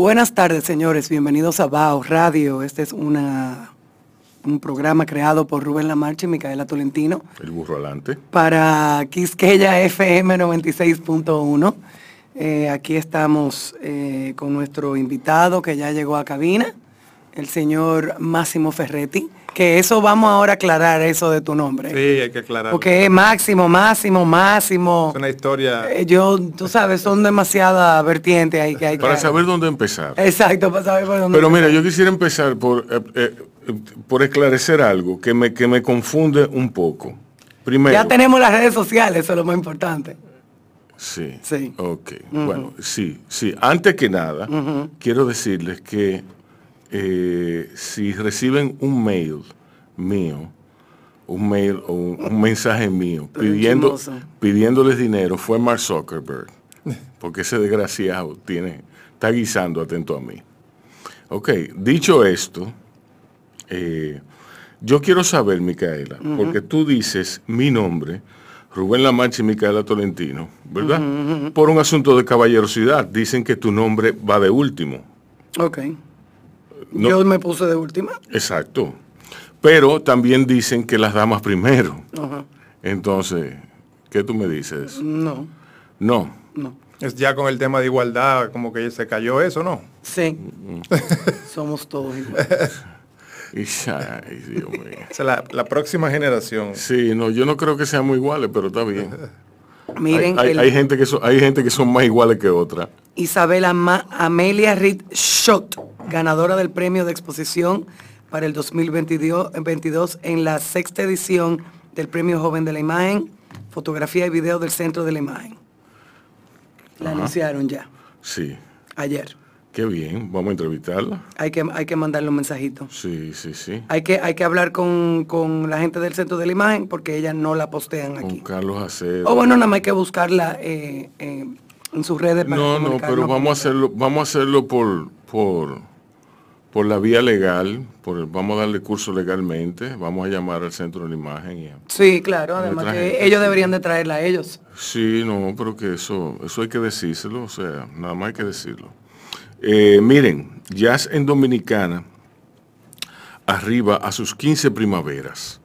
Buenas tardes, señores. Bienvenidos a BAO Radio. Este es una, un programa creado por Rubén Lamarche y Micaela Tolentino. El burro adelante. Para Quisqueya FM 96.1. Eh, aquí estamos eh, con nuestro invitado que ya llegó a cabina, el señor Máximo Ferretti. Que eso vamos ahora a aclarar eso de tu nombre. Sí, hay que aclarar. Porque es Máximo, Máximo, Máximo. Es una historia. Eh, yo, tú sabes, son demasiadas vertientes ahí que hay Para que... saber dónde empezar. Exacto, para saber por dónde... Pero mira, yo quisiera empezar por, eh, eh, por esclarecer algo que me, que me confunde un poco. Primero. Ya tenemos las redes sociales, eso es lo más importante. Sí. Sí. Ok. Bueno, sí, sí. Antes que nada, quiero decirles que eh, si reciben un mail mío, un mail o un, un mensaje mío pidiendo, pidiéndoles dinero, fue Mark Zuckerberg. Porque ese desgraciado tiene, está guisando atento a mí. Ok, dicho esto, eh, yo quiero saber, Micaela, porque tú dices mi nombre, Rubén Lamancha y Micaela Tolentino, ¿verdad? Por un asunto de caballerosidad. Dicen que tu nombre va de último. Ok. No. Yo me puse de última. Exacto. Pero también dicen que las damas primero. Ajá. Entonces, ¿qué tú me dices? No, No. no. Es ya con el tema de igualdad, como que se cayó eso, ¿no? Sí. Mm, Somos todos iguales. Y, ay, Dios mío. O sea, la, la próxima generación. Sí, no, yo no creo que seamos iguales, pero está bien. Miren, hay, hay- el- hay gente que son, hay gente que son más iguales que otra. Isabela Ma- Amelia Reed Schott, ganadora del premio de exposición para el 2022 22 en la sexta edición del Premio Joven de la Imagen, fotografía y video del Centro de la Imagen. La anunciaron ya, Sí. ayer. Qué bien. Vamos a entrevistarla. Hay que, hay que mandarle un mensajito. Sí, sí, sí. Hay que, hay que hablar con, con la gente del Centro de la Imagen porque ella no la postean Con aquí. Carlos Acedo. O bueno, nada más hay que buscarla eh, eh, en sus redes. para No, no, pero con vamos a hacerlo, vamos a hacerlo por, por, por la vía legal, por el- vamos a darle curso legalmente, vamos a llamar al centro de la imagen y a- Sí, claro, además que gente, ellos deberían de traerla a ellos. Sí, no, pero que eso, eso hay que decírselo, o sea, nada más hay que decirlo. Eh, miren, Jazz en Dominicana arriba a sus 15 primaveras.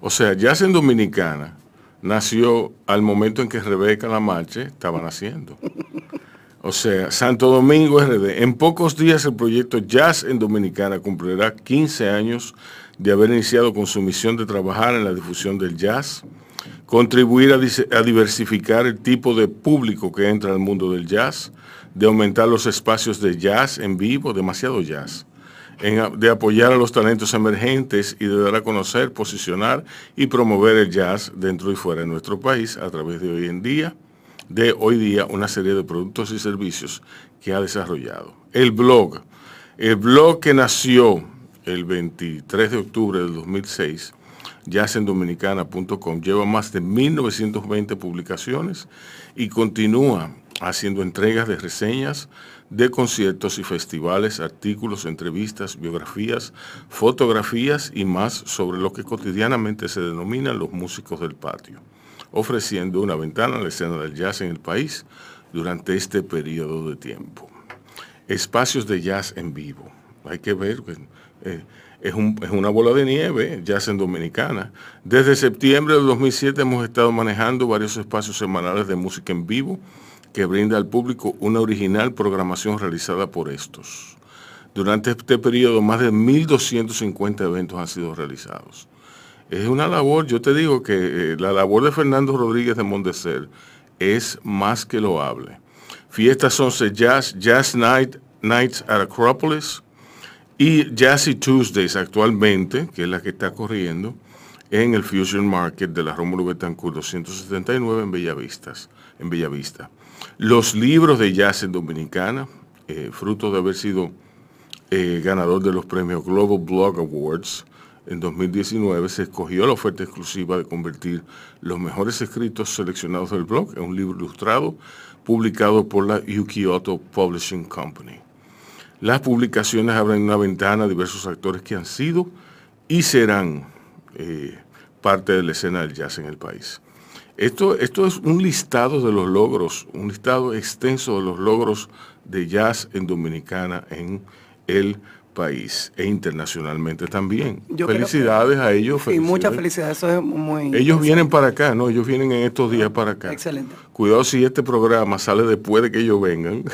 O sea, Jazz en Dominicana nació al momento en que Rebeca Lamarche estaba naciendo. O sea, Santo Domingo RD. En pocos días el proyecto Jazz en Dominicana cumplirá 15 años de haber iniciado con su misión de trabajar en la difusión del jazz, contribuir a, diversificar el tipo de público que entra al mundo del jazz, de aumentar los espacios de jazz en vivo, demasiado jazz, de apoyar a los talentos emergentes y de dar a conocer, posicionar y promover el jazz dentro y fuera de nuestro país a través de hoy en día, de hoy día una serie de productos y servicios que ha desarrollado. El blog, el blog que nació el 23 de octubre del 2006, jazzendominicana.com, lleva más de 1920 publicaciones y continúa haciendo entregas de reseñas de conciertos y festivales, artículos, entrevistas, biografías, fotografías y más sobre lo que cotidianamente se denominan los músicos del patio, ofreciendo una ventana a la escena del jazz en el país durante este periodo de tiempo espacios de jazz en vivo. Hay que ver, eh, es una bola de nieve, jazz en Dominicana. Desde septiembre del 2007 hemos estado manejando varios espacios semanales de música en vivo que brinda al público una original programación realizada por estos. Durante este periodo, más de 1.250 eventos han sido realizados. Es una labor, yo te digo que eh, la labor de Fernando Rodríguez de Mondeser es más que loable. Fiestas 11 Jazz, Jazz Night, Nights at Acropolis y Jazzy Tuesdays actualmente, que es la que está corriendo, en el Fusion Market de la Rómulo Betancourt 279 en Bellavistas, en Bellavista. Los libros de jazz en Dominicana, eh, fruto de haber sido eh, ganador de los premios Global Blog Awards en 2019, se escogió la oferta exclusiva de convertir los mejores escritos seleccionados del blog en un libro ilustrado publicado por la Yukioto Publishing Company. Las publicaciones abren una ventana a diversos actores que han sido y serán eh, parte de la escena del jazz en el país. Esto, esto es un listado de los logros, un listado extenso de los logros de jazz en Dominicana en el e internacionalmente también. felicidades a ellos. Y muchas felicidades, eso es muy... Ellos vienen para acá, ¿no? Ellos vienen en estos días para acá. Excelente. Cuidado si este programa sale después de que ellos vengan.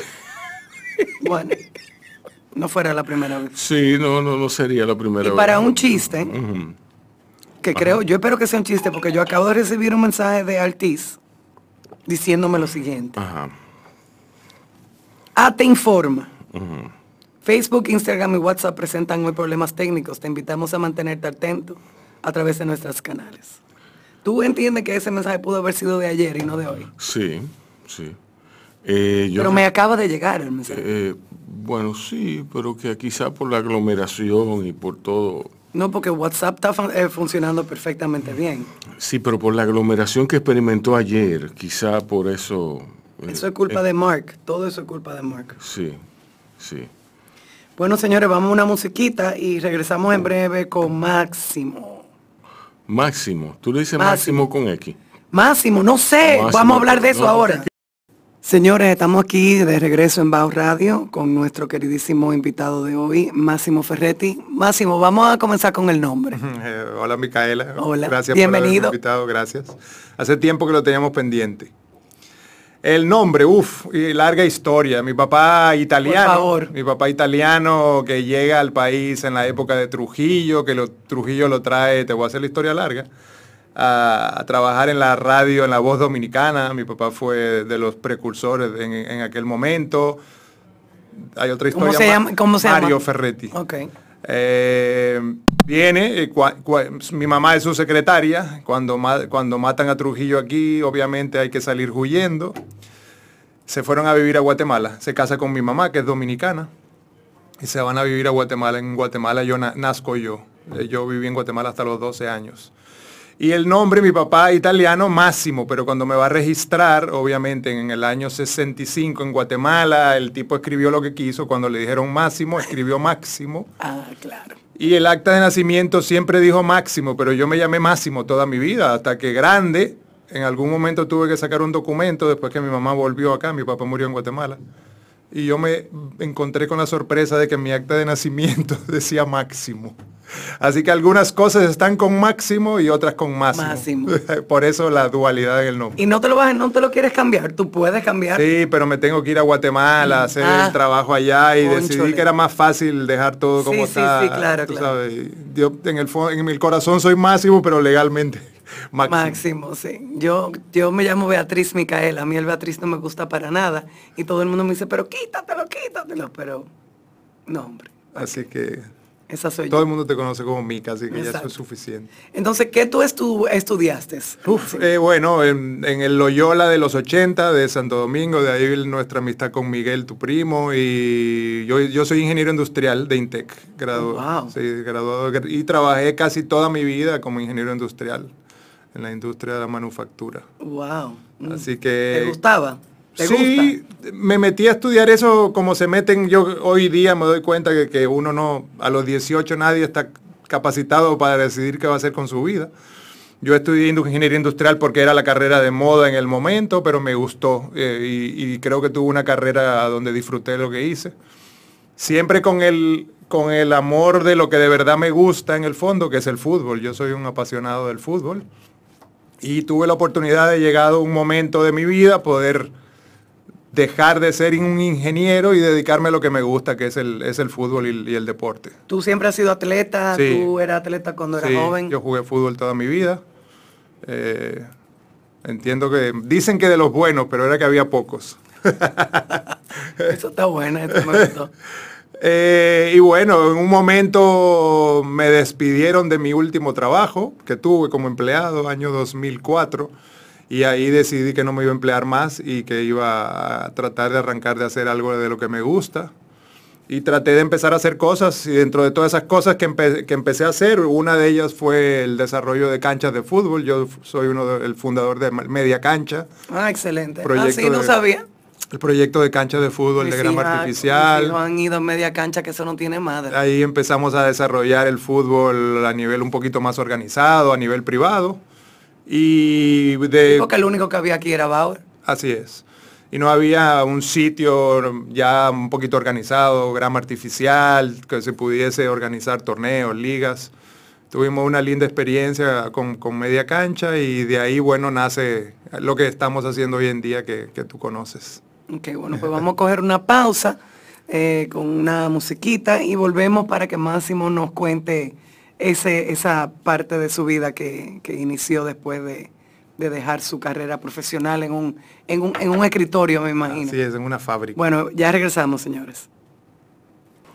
Bueno, no fuera la primera vez. Sí, no, no, no sería la primera y vez. para un chiste, que creo, yo espero que sea un chiste, porque yo acabo de recibir un mensaje de Altiz diciéndome lo siguiente. Ajá. A te informa. Facebook, Instagram y WhatsApp presentan hoy problemas técnicos. Te invitamos a mantenerte atento a través de nuestros canales. ¿Tú entiendes que ese mensaje pudo haber sido de ayer y no de hoy? Sí, sí. Eh, pero me acaba de llegar el mensaje. Eh, bueno, sí, pero que quizá por la aglomeración y por todo no, porque WhatsApp está eh, funcionando perfectamente bien. Sí, pero por la aglomeración que experimentó ayer, quizá por eso... Eh, eso es culpa eh, de Mark, todo eso es culpa de Mark. Sí, sí. Bueno, señores, vamos a una musiquita y regresamos en breve con Máximo. Máximo, tú le dices Máximo, con X. Máximo, no sé, vamos a hablar de eso ahora. Señores, estamos aquí de regreso en Bao Radio con nuestro queridísimo invitado de hoy, Máximo Ferretti. Máximo, vamos a comenzar con el nombre. Eh, hola, Micaela. Hola, gracias bienvenido. por invitado, gracias. Hace tiempo que lo teníamos pendiente. El nombre, uff, larga historia. Mi papá italiano, por favor. mi papá italiano que llega al país en la época de Trujillo, que lo, Trujillo lo trae, te voy a hacer la historia larga a, trabajar en la radio, en la voz dominicana. Mi papá fue de los precursores en, aquel momento. Hay otra historia. ¿Cómo se llama? ¿Cómo se Mario Ferretti. Okay. Eh, viene, eh, mi mamá es su secretaria, cuando, cuando matan a Trujillo aquí, obviamente hay que salir huyendo. Se fueron a vivir a Guatemala, se casa con mi mamá, que es dominicana, y se van a vivir a Guatemala. En Guatemala yo nazco yo. Eh, yo viví en Guatemala hasta los 12 años. Y el nombre, mi papá italiano, Máximo, pero cuando me va a registrar, obviamente en el año 65 en Guatemala, el tipo escribió lo que quiso, cuando le dijeron Máximo, escribió Máximo. Ah, claro. Y el acta de nacimiento siempre dijo Máximo, pero yo me llamé Máximo toda mi vida, hasta que grande, en algún momento tuve que sacar un documento después que mi mamá volvió acá, mi papá murió en Guatemala. Y yo me encontré con la sorpresa de que mi acta de nacimiento decía Máximo. Así que algunas cosas están con máximo y otras con máximo. Por eso la dualidad en el nombre. Y no te lo vas, no te lo quieres cambiar, tú puedes cambiar. Sí, pero me tengo que ir a Guatemala a hacer el ah. trabajo allá y decidí que era más fácil dejar todo como está. Sí, sí, claro, claro. Yo en el en mi corazón soy máximo, pero legalmente. Máximo. máximo. sí. Yo, yo me llamo Beatriz Micaela, a mí el Beatriz no me gusta para nada. Y todo el mundo me dice, pero quítatelo, quítatelo, pero no, hombre. Así que esa soy Todo el mundo te conoce como Mica, así que ya eso es suficiente. Entonces, ¿qué tú estudiaste? Eh, bueno, en, el Loyola de los 80 de Santo Domingo, de ahí nuestra amistad con Miguel, tu primo, y yo, soy ingeniero industrial de INTEC, graduado, graduado y trabajé casi toda mi vida como ingeniero industrial en la industria de la manufactura. Wow. Así que... ¿Te gustaba? sí, me metí a estudiar eso como se meten. Yo hoy día me doy cuenta que, que, uno no, a los 18 nadie está capacitado para decidir qué va a hacer con su vida. Yo estudié ingeniería industrial porque era la carrera de moda en el momento, pero me gustó eh, y, creo que tuve una carrera donde disfruté lo que hice. Siempre con el, con el amor de lo que de verdad me gusta en el fondo, que es el fútbol. Yo soy un apasionado del fútbol. Y tuve la oportunidad de llegar a un momento de mi vida poder dejar de ser un ingeniero y dedicarme a lo que me gusta, que es el, es el fútbol y, el deporte. ¿Tú siempre has sido atleta? ¿Tú eras atleta cuando eras joven? Yo jugué fútbol toda mi vida. Eh, entiendo que dicen que de los buenos, pero era que había pocos. Eso está bueno, esto me gustó. Eh, y bueno, en un momento me despidieron de mi último trabajo que tuve como empleado, año 2004 y ahí decidí que no me iba a emplear más y que iba a tratar de arrancar de hacer algo de lo que me gusta. Y traté de empezar a hacer cosas y dentro de todas esas cosas que, empecé a hacer, una de ellas fue el desarrollo de canchas de fútbol. Yo soy uno del fundador de Media Cancha. Ah, excelente. Ah, sí, no sabía. El proyecto de cancha de fútbol de grama artificial. han ido media cancha que eso no tiene madre. Ahí empezamos a desarrollar el fútbol a nivel un poquito más organizado, a nivel privado. Y de... Porque el único que había aquí era Bauer. Así es. Y no había un sitio ya un poquito organizado, grama artificial, que se pudiese organizar torneos, ligas. Tuvimos una linda experiencia con, media cancha y de ahí, bueno, nace lo que estamos haciendo hoy en día que, que tú conoces. Ok, bueno, pues vamos a coger una pausa eh, con una musiquita y volvemos para que Máximo nos cuente ese, esa parte de su vida que, que inició después de, de dejar su carrera profesional en un, en un, en un escritorio, me imagino. Sí, es, en una fábrica. Bueno, ya regresamos, señores.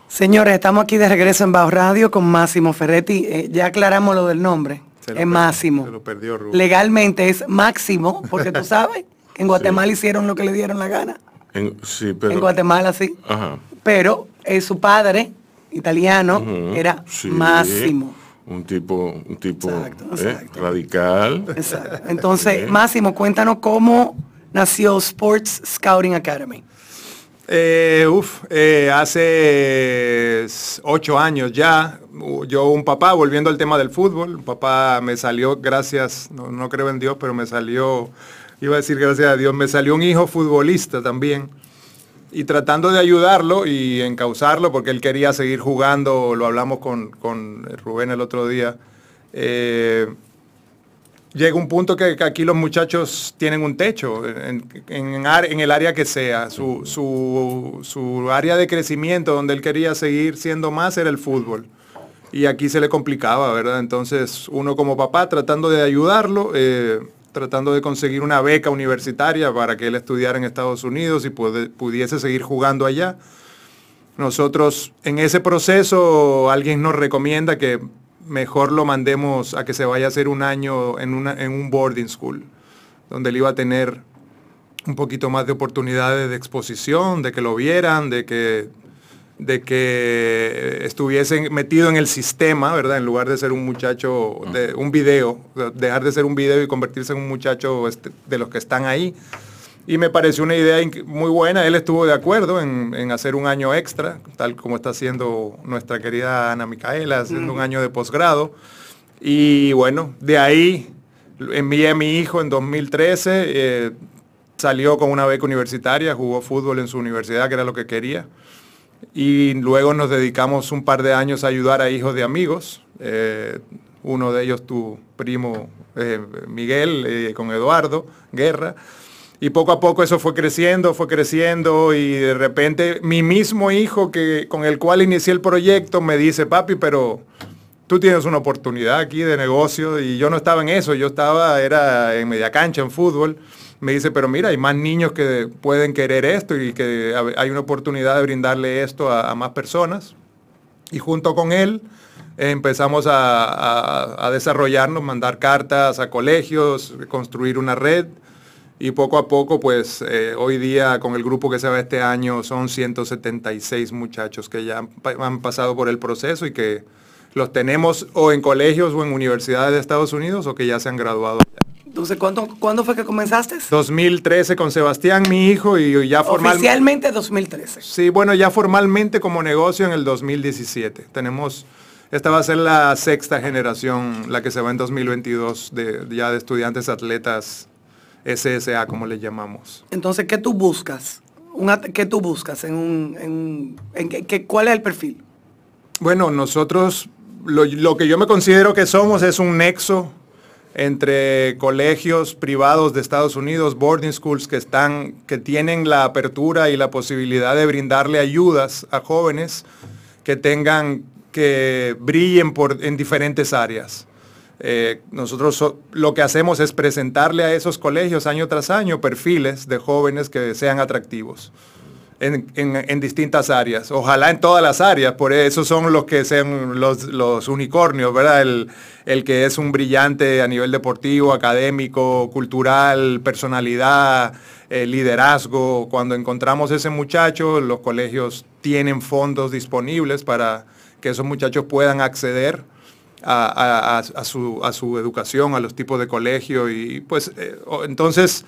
Señores, estamos aquí de regreso en Bajo Radio con Máximo Ferretti. Eh, ya aclaramos lo del nombre. es Máximo. Se lo perdió Legalmente es Máximo, porque tú sabes, en Guatemala hicieron lo que le dieron la gana. En, sí, pero, en Guatemala sí. Pero eh, su padre, italiano, era Máximo un tipo, un tipo ¿eh? radical. Exacto. Entonces, Máximo, cuéntanos cómo nació Sports Scouting Academy. Eh, uf, eh, hace ocho años ya, yo un papá, volviendo al tema del fútbol, un papá me salió, gracias, no, no creo en Dios, pero me salió, iba a decir gracias a Dios, me salió un hijo futbolista también y tratando de ayudarlo y encauzarlo, porque él quería seguir jugando, lo hablamos con, Rubén el otro día, eh, llega un punto que, aquí los muchachos tienen un techo, en, el área que sea, su, su, área de crecimiento donde él quería seguir siendo más era el fútbol. Y aquí se le complicaba, ¿verdad? Entonces uno como papá tratando de ayudarlo, eh, tratando de conseguir una beca universitaria para que él estudiara en Estados Unidos y pudiese seguir jugando allá. Nosotros en ese proceso alguien nos recomienda que mejor lo mandemos a que se vaya a hacer un año en, un boarding school, donde él iba a tener un poquito más de oportunidades de exposición, de que lo vieran, de que de que estuviesen metido en el sistema, ¿verdad? En lugar de ser un muchacho, de un video, dejar de ser un video y convertirse en un muchacho este, de los que están ahí. Y me pareció una idea muy buena, él estuvo de acuerdo en, hacer un año extra, tal como está haciendo nuestra querida Ana Micaela, haciendo un año de posgrado. Y bueno, de ahí envié a mi hijo en 2013, eh, salió con una beca universitaria, jugó fútbol en su universidad, que era lo que quería y luego nos dedicamos un par de años a ayudar a hijos de amigos. Eh, uno de ellos tu primo eh, Miguel eh, con Eduardo Guerra. Y poco a poco eso fue creciendo, fue creciendo y de repente mi mismo hijo que, con el cual inicié el proyecto me dice, papi, pero tú tienes una oportunidad aquí de negocio y yo no estaba en eso, yo estaba, era en media cancha, en fútbol me dice, pero mira, hay más niños que pueden querer esto y que hay una oportunidad de brindarle esto a, más personas. Y junto con él empezamos a, desarrollarnos, mandar cartas a colegios, construir una red. Y poco a poco, pues eh, hoy día con el grupo que se va este año son 176 muchachos que ya han pasado por el proceso y que los tenemos o en colegios o en universidades de Estados Unidos o que ya se han graduado. Entonces, ¿cuándo, ¿cuándo fue que comenzaste? 2013 con Sebastián, mi hijo, y ya formalmente... Oficialmente 2013. Sí, bueno, ya formalmente como negocio en el 2017. Tenemos, esta va a ser la sexta generación, la que se va en 2022, de, ya de estudiantes atletas SSA, como le llamamos. Entonces, ¿qué tú buscas? ¿Qué tú buscas en un... En, ¿Cuál es el perfil? Bueno, nosotros, lo, lo que yo me considero que somos es un nexo entre colegios privados de Estados Unidos, boarding schools que están, que tienen la apertura y la posibilidad de brindarle ayudas a jóvenes que tengan, que brillen en diferentes áreas. Eh, nosotros lo que hacemos es presentarle a esos colegios año tras año perfiles de jóvenes que sean atractivos en, distintas áreas. Ojalá en todas las áreas, por eso son los que sean los, unicornios, ¿verdad? El, que es un brillante a nivel deportivo, académico, cultural, personalidad, eh, liderazgo. Cuando encontramos ese muchacho, los colegios tienen fondos disponibles para que esos muchachos puedan acceder a, su, a su, educación, a los tipos de colegio y pues eh, entonces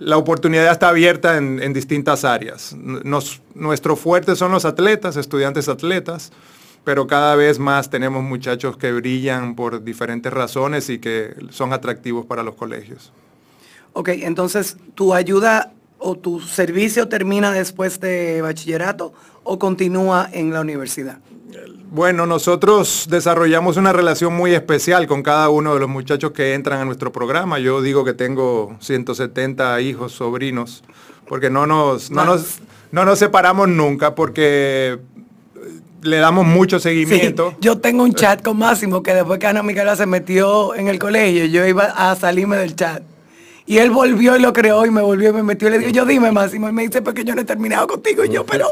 la oportunidad está abierta en, distintas áreas. nuestro fuerte son los atletas, estudiantes atletas, pero cada vez más tenemos muchachos que brillan por diferentes razones y que son atractivos para los colegios. Ok, entonces tu ayuda o tu servicio termina después de bachillerato o continúa en la universidad. Bueno, nosotros desarrollamos una relación muy especial con cada uno de los muchachos que entran a nuestro programa. Yo digo que tengo 170 hijos, sobrinos, porque no nos, no nos, no nos separamos nunca, porque le damos mucho seguimiento. yo tengo un chat con Máximo que después que Ana Micaela se metió en el colegio, yo iba a salirme del chat. Y él volvió y lo creó y me volvió y me metió y le digo, yo dime Máximo. Y me dice, porque yo no he terminado contigo. Y yo, pero,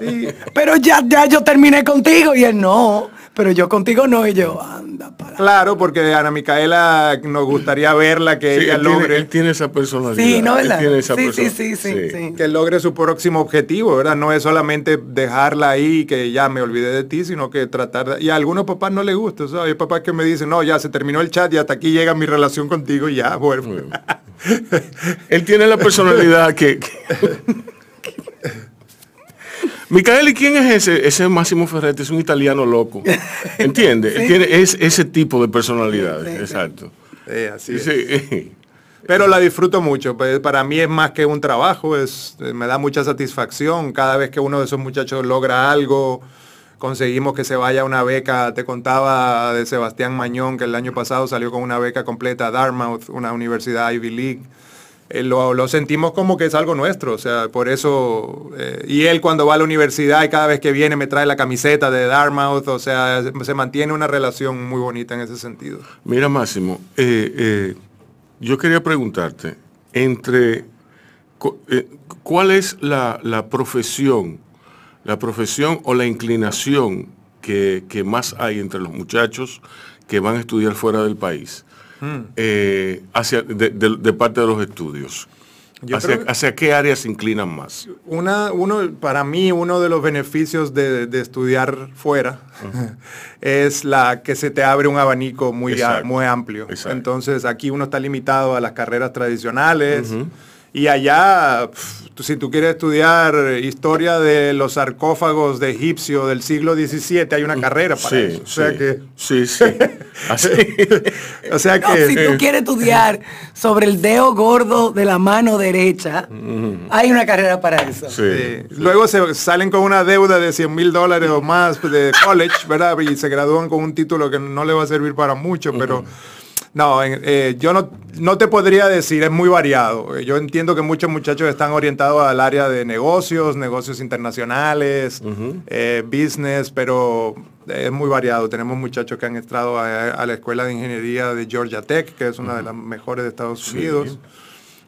pero ya, ya yo terminé contigo. Y él, no, pero yo contigo no. Y yo, anda para. Claro, porque Ana Micaela nos gustaría verla, que ella logre. él tiene esa personalidad. Sí, ¿no verdad? Tiene esa sí, sí, sí, sí, Que logre su próximo objetivo, ¿verdad? No es solamente dejarla ahí que ya me olvidé de ti, sino que tratar de... Y a algunos papás no les gusta. O sea, hay papás que me dicen, no, ya se terminó el chat y hasta aquí llega mi relación contigo y ya, bueno. Él tiene la personalidad que... Micael, ¿y quién es ese? Ese Máximo Ferretti es un italiano loco. ¿Entiende? Tiene es, ese tipo de personalidad. Exacto. así Pero la disfruto mucho. Pues, para mí es más que un trabajo. Es, me da mucha satisfacción cada vez que uno de esos muchachos logra algo conseguimos que se vaya una beca, te contaba de Sebastián Mañón, que el año pasado salió con una beca completa a Dartmouth, una universidad Ivy League. Eh, lo, sentimos como que es algo nuestro, o sea, por eso, eh, y él cuando va a la universidad y cada vez que viene me trae la camiseta de Dartmouth, o sea, se, mantiene una relación muy bonita en ese sentido. Mira Máximo, eh, yo quería preguntarte, entre, ¿cuál es la, la profesión la profesión o la inclinación que, más hay entre los muchachos que van a estudiar fuera del país, hmm. eh, hacia, de, parte de los estudios. Hacia, qué áreas se inclinan más? Una, uno, para mí, uno de los beneficios de, estudiar fuera es la que se te abre un abanico muy, muy amplio. Entonces aquí uno está limitado a las carreras tradicionales. Y allá, si tú quieres estudiar historia de los sarcófagos de egipcio del siglo XVII, hay una carrera para sí, eso. O sea que... Sí, sí. o sea que... si tú quieres estudiar sobre el dedo gordo de la mano derecha, hay una carrera para eso. Sí, Luego se salen con una deuda de 100 mil dólares o más de college, ¿verdad? Y se gradúan con un título que no le va a servir para mucho, pero... No, eh, yo no, no, te podría decir, es muy variado. Yo entiendo que muchos muchachos están orientados al área de negocios, negocios internacionales, eh, business, pero es muy variado. Tenemos muchachos que han entrado a, la Escuela de Ingeniería de Georgia Tech, que es una de las mejores de Estados Unidos.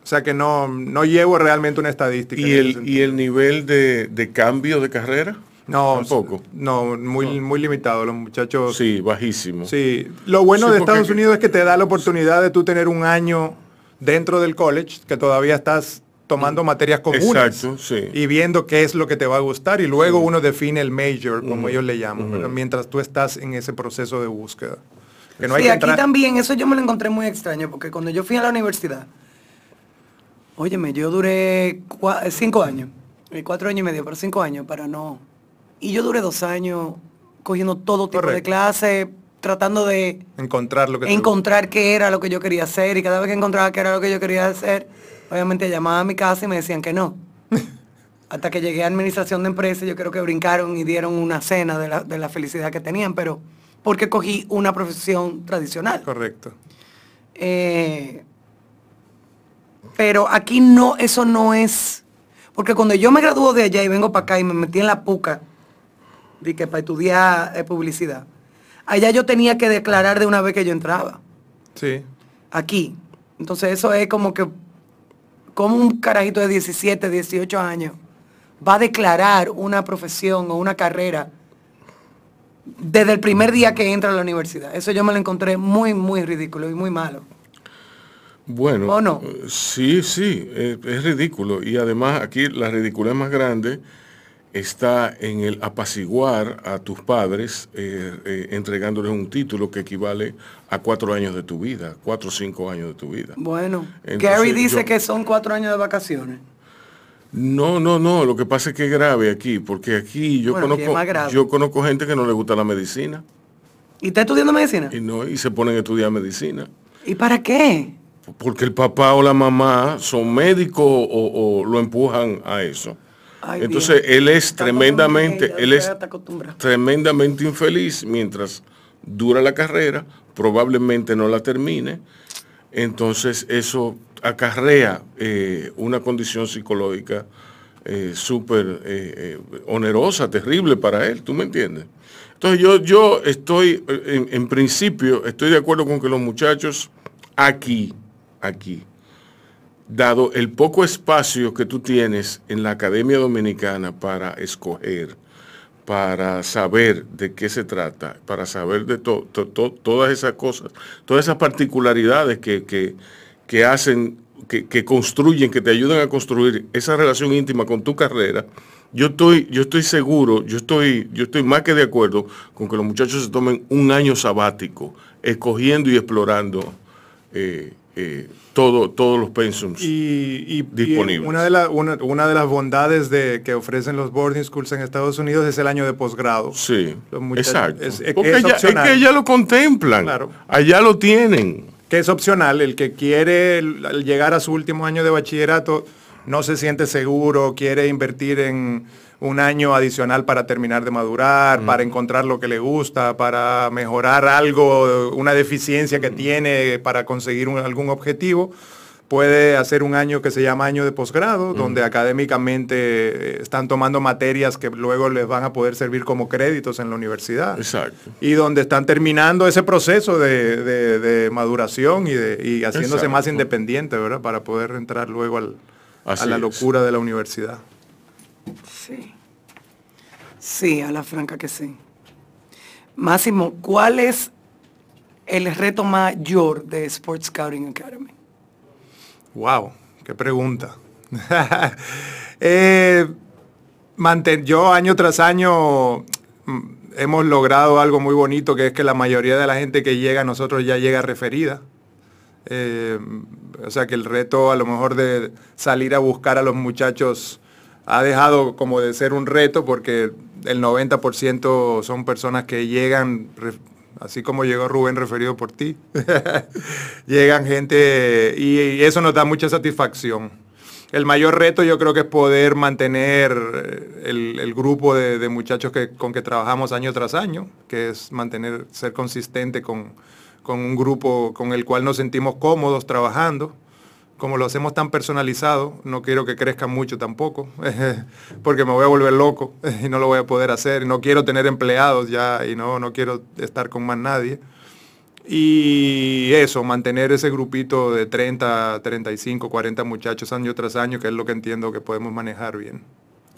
O sea que no, no llevo realmente una estadística. ¿Y, el, ¿y el nivel de, de cambio de carrera? No, tampoco. No, muy, muy limitado. Los muchachos. Sí, bajísimo. Sí. Lo bueno de Estados Unidos es que te da la oportunidad de tú tener un año dentro del college, que todavía estás tomando materias comunes Exacto, sí. y viendo qué es lo que te va a gustar y luego uno define el major, como ellos le llaman, mientras tú estás en ese proceso de búsqueda. Que no sí, aquí también, eso yo me lo encontré muy extraño, porque cuando yo fui a la universidad, óyeme, yo duré cinco años, cuatro años y medio, pero cinco años para no y yo duré dos años cogiendo todo tipo de clases, tratando de encontrar lo que encontrar qué era lo que yo quería hacer y cada vez que encontraba qué era lo que yo quería hacer, obviamente llamaba a mi casa y me decían que no. Hasta que llegué a administración de empresas, yo creo que brincaron y dieron una cena de la, de la felicidad que tenían, pero porque cogí una profesión tradicional. Correcto. Eh, pero aquí no, eso no es, porque cuando yo me graduó de allá y vengo para acá y me metí en la puca, de que para estudiar eh, publicidad. Allá yo tenía que declarar de una vez que yo entraba. Sí. Aquí. Entonces eso es como que, como un carajito de 17, 18 años va a declarar una profesión o una carrera desde el primer día que entra a la universidad. Eso yo me lo encontré muy, muy ridículo y muy malo. Bueno, ¿O no? sí, sí, es, es ridículo. Y además aquí la ridiculez más grande está en el apaciguar a tus padres eh, eh, entregándoles un título que equivale a cuatro años de tu vida, cuatro o cinco años de tu vida. Bueno, Gary dice que son cuatro años de vacaciones. No, no, no, lo que pasa es que es grave aquí, porque aquí yo Bueno, conozco yo conozco gente que no le gusta la medicina ¿Y está estudiando medicina? y no y se ponen a estudiar medicina. ¿Y para qué? Porque el papá o la mamá son médicos o, o lo empujan a eso. Ay, Entonces Dios. él es Está tremendamente, él es tremendamente infeliz mientras dura la carrera, probablemente no la termine. Entonces eso acarrea eh, una condición psicológica eh, súper eh, eh, onerosa, terrible para él, ¿tú me entiendes? Entonces yo, yo estoy, en, en principio, estoy de acuerdo con que los muchachos aquí, aquí, dado el poco espacio que tú tienes en la Academia Dominicana para escoger, para saber de qué se trata, para saber de to- to- to- todas esas cosas, todas esas particularidades que, que- que hacen, que, que construyen, que te ayudan a construir esa relación íntima con tu carrera, yo estoy, yo estoy seguro, yo estoy, yo estoy más que de acuerdo con que los muchachos se tomen un año sabático, escogiendo y explorando eh, eh, todo, todos los pensums. Y, y- y Disponibles. una, de la- una, una de las bondades de, que ofrecen los boarding schools en Estados Unidos es el año de posgrado. Sí, exacto. es- es- Porque es ya- es opcional. que ya lo contemplan. Claro. Allá lo tienen. que es opcional, el que quiere llegar a su último año de bachillerato no se siente seguro, quiere invertir en un año adicional para terminar de madurar, para encontrar lo que le gusta, para mejorar algo, una deficiencia que tiene para conseguir un- algún objetivo, puede hacer un año que se llama año de posgrado, donde académicamente eh, están tomando materias que luego les van a poder servir como créditos en la universidad Exacto. y donde están terminando ese proceso de, de- de maduración y, de, y haciéndose más independiente, ¿verdad? Para poder entrar luego al- a la es. locura de la universidad. Sí. Sí, a la franca que sí. Máximo, ¿cuál es el reto mayor de Sports Scouting Academy? Wow, qué pregunta. Eh, yo año tras año mm, hemos logrado algo muy bonito, que es que la mayoría de la gente que llega a nosotros ya llega referida. Eh, o sea que el reto a lo mejor de salir a buscar a los muchachos ha dejado como de ser un reto porque el 90% son personas que llegan, así como llegó Rubén referido por ti, llegan gente y, eso nos da mucha satisfacción. El mayor reto yo creo que es poder mantener eh, el, el grupo de, de muchachos que, con que trabajamos año tras año, que es mantener, ser consistente con, con un grupo con el cual nos sentimos cómodos trabajando. Como lo hacemos tan personalizado, no quiero que crezca mucho tampoco, porque me voy a volver loco y no lo voy a poder hacer. No quiero tener empleados ya y no, no quiero estar con más nadie. Y eso, mantener ese grupito de 30, 35, 40 muchachos año tras año, que es lo que entiendo que podemos manejar bien.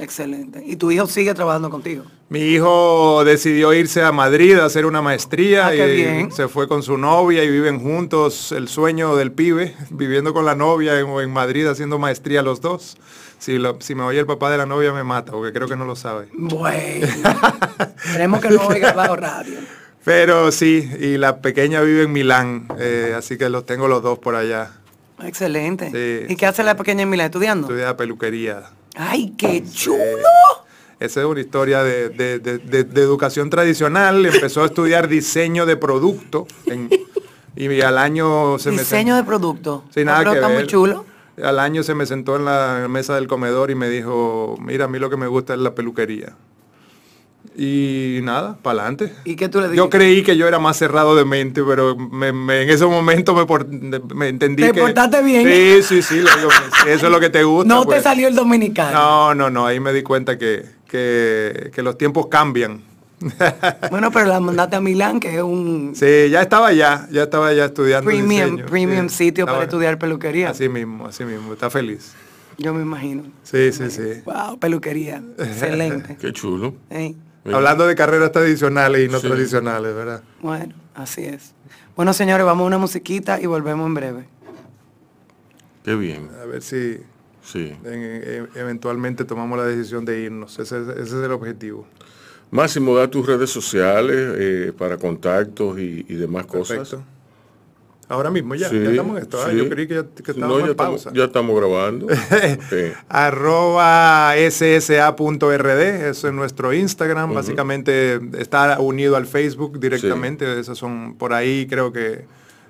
Excelente. ¿Y tu hijo sigue trabajando contigo? Mi hijo decidió irse a Madrid a hacer una maestría Ah, y bien. se fue con su novia y viven juntos el sueño del pibe, viviendo con la novia en, en Madrid haciendo maestría los dos. Si, lo- si me oye el papá de la novia me mata, porque creo que no lo sabe. Bueno. Esperemos que no oiga bajo radio. Pero sí, y la pequeña vive en Milán, eh, así que los tengo los dos por allá. Excelente. Sí. ¿Y qué hace la pequeña Emila estudiando? Estudia peluquería. ¡Ay, qué chulo! Esa es una historia de, de- de- educación tradicional. Empezó a estudiar diseño de producto en- y al año se me Diseño de producto. Sí, Ah, nada que está ver. muy chulo. Al año se me sentó en la mesa del comedor y me dijo, mira, a mí lo que me gusta es la peluquería. Y nada, para adelante. ¿Y qué tú le dijiste? Yo creí que yo era más cerrado de mente, pero me- me- en ese momento me, por- me entendí ¿Te que... portaste bien? Sí, sí, sí. le digo, si eso es lo que te gusta. No pues. te salió el dominicano. No, no, no. Ahí me di cuenta que, que, que los tiempos cambian. Bueno, pero la mandaste a Milán, que es un Sí, ya estaba allá, ya estaba allá estudiando premium, diseño. premium Sí, sitio para estudiar peluquería. Así mismo, así mismo. Está feliz. Yo me imagino. Sí, sí, sí. Wow, peluquería. Excelente. Qué chulo. Hablando de carreras tradicionales y no Sí. tradicionales, ¿verdad? Bueno, así es. Bueno, señores, vamos a una musiquita y volvemos en breve. Qué bien. A ver si Sí. en- e- eventualmente tomamos la decisión de irnos. Ese, ese es el objetivo. Máximo, da tus redes sociales eh, para contactos y, y demás cosas. Ahora mismo ya, Sí, ya estamos en esto. Ah, sí. Yo creí que ya, que estábamos No, ya en estamos, pausa. ya estamos grabando. Sí. arroba ssa.rd, eso es nuestro Instagram, básicamente está unido al Facebook directamente, esos son por ahí creo que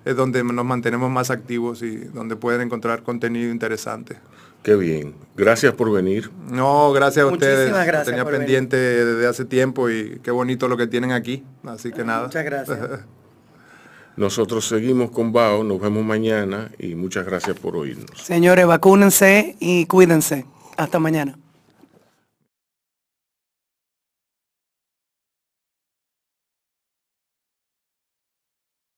es donde nos mantenemos más activos y donde pueden encontrar contenido interesante. Qué bien. Gracias por venir. No, gracias a Muchísimas ustedes. Gracias tenía por venir. pendiente desde hace tiempo y qué bonito lo que tienen aquí, así que nada. Muchas gracias. Nosotros seguimos con Bao, nos vemos mañana y muchas gracias por oírnos. Señores, vacúnense y cuídense. Hasta mañana.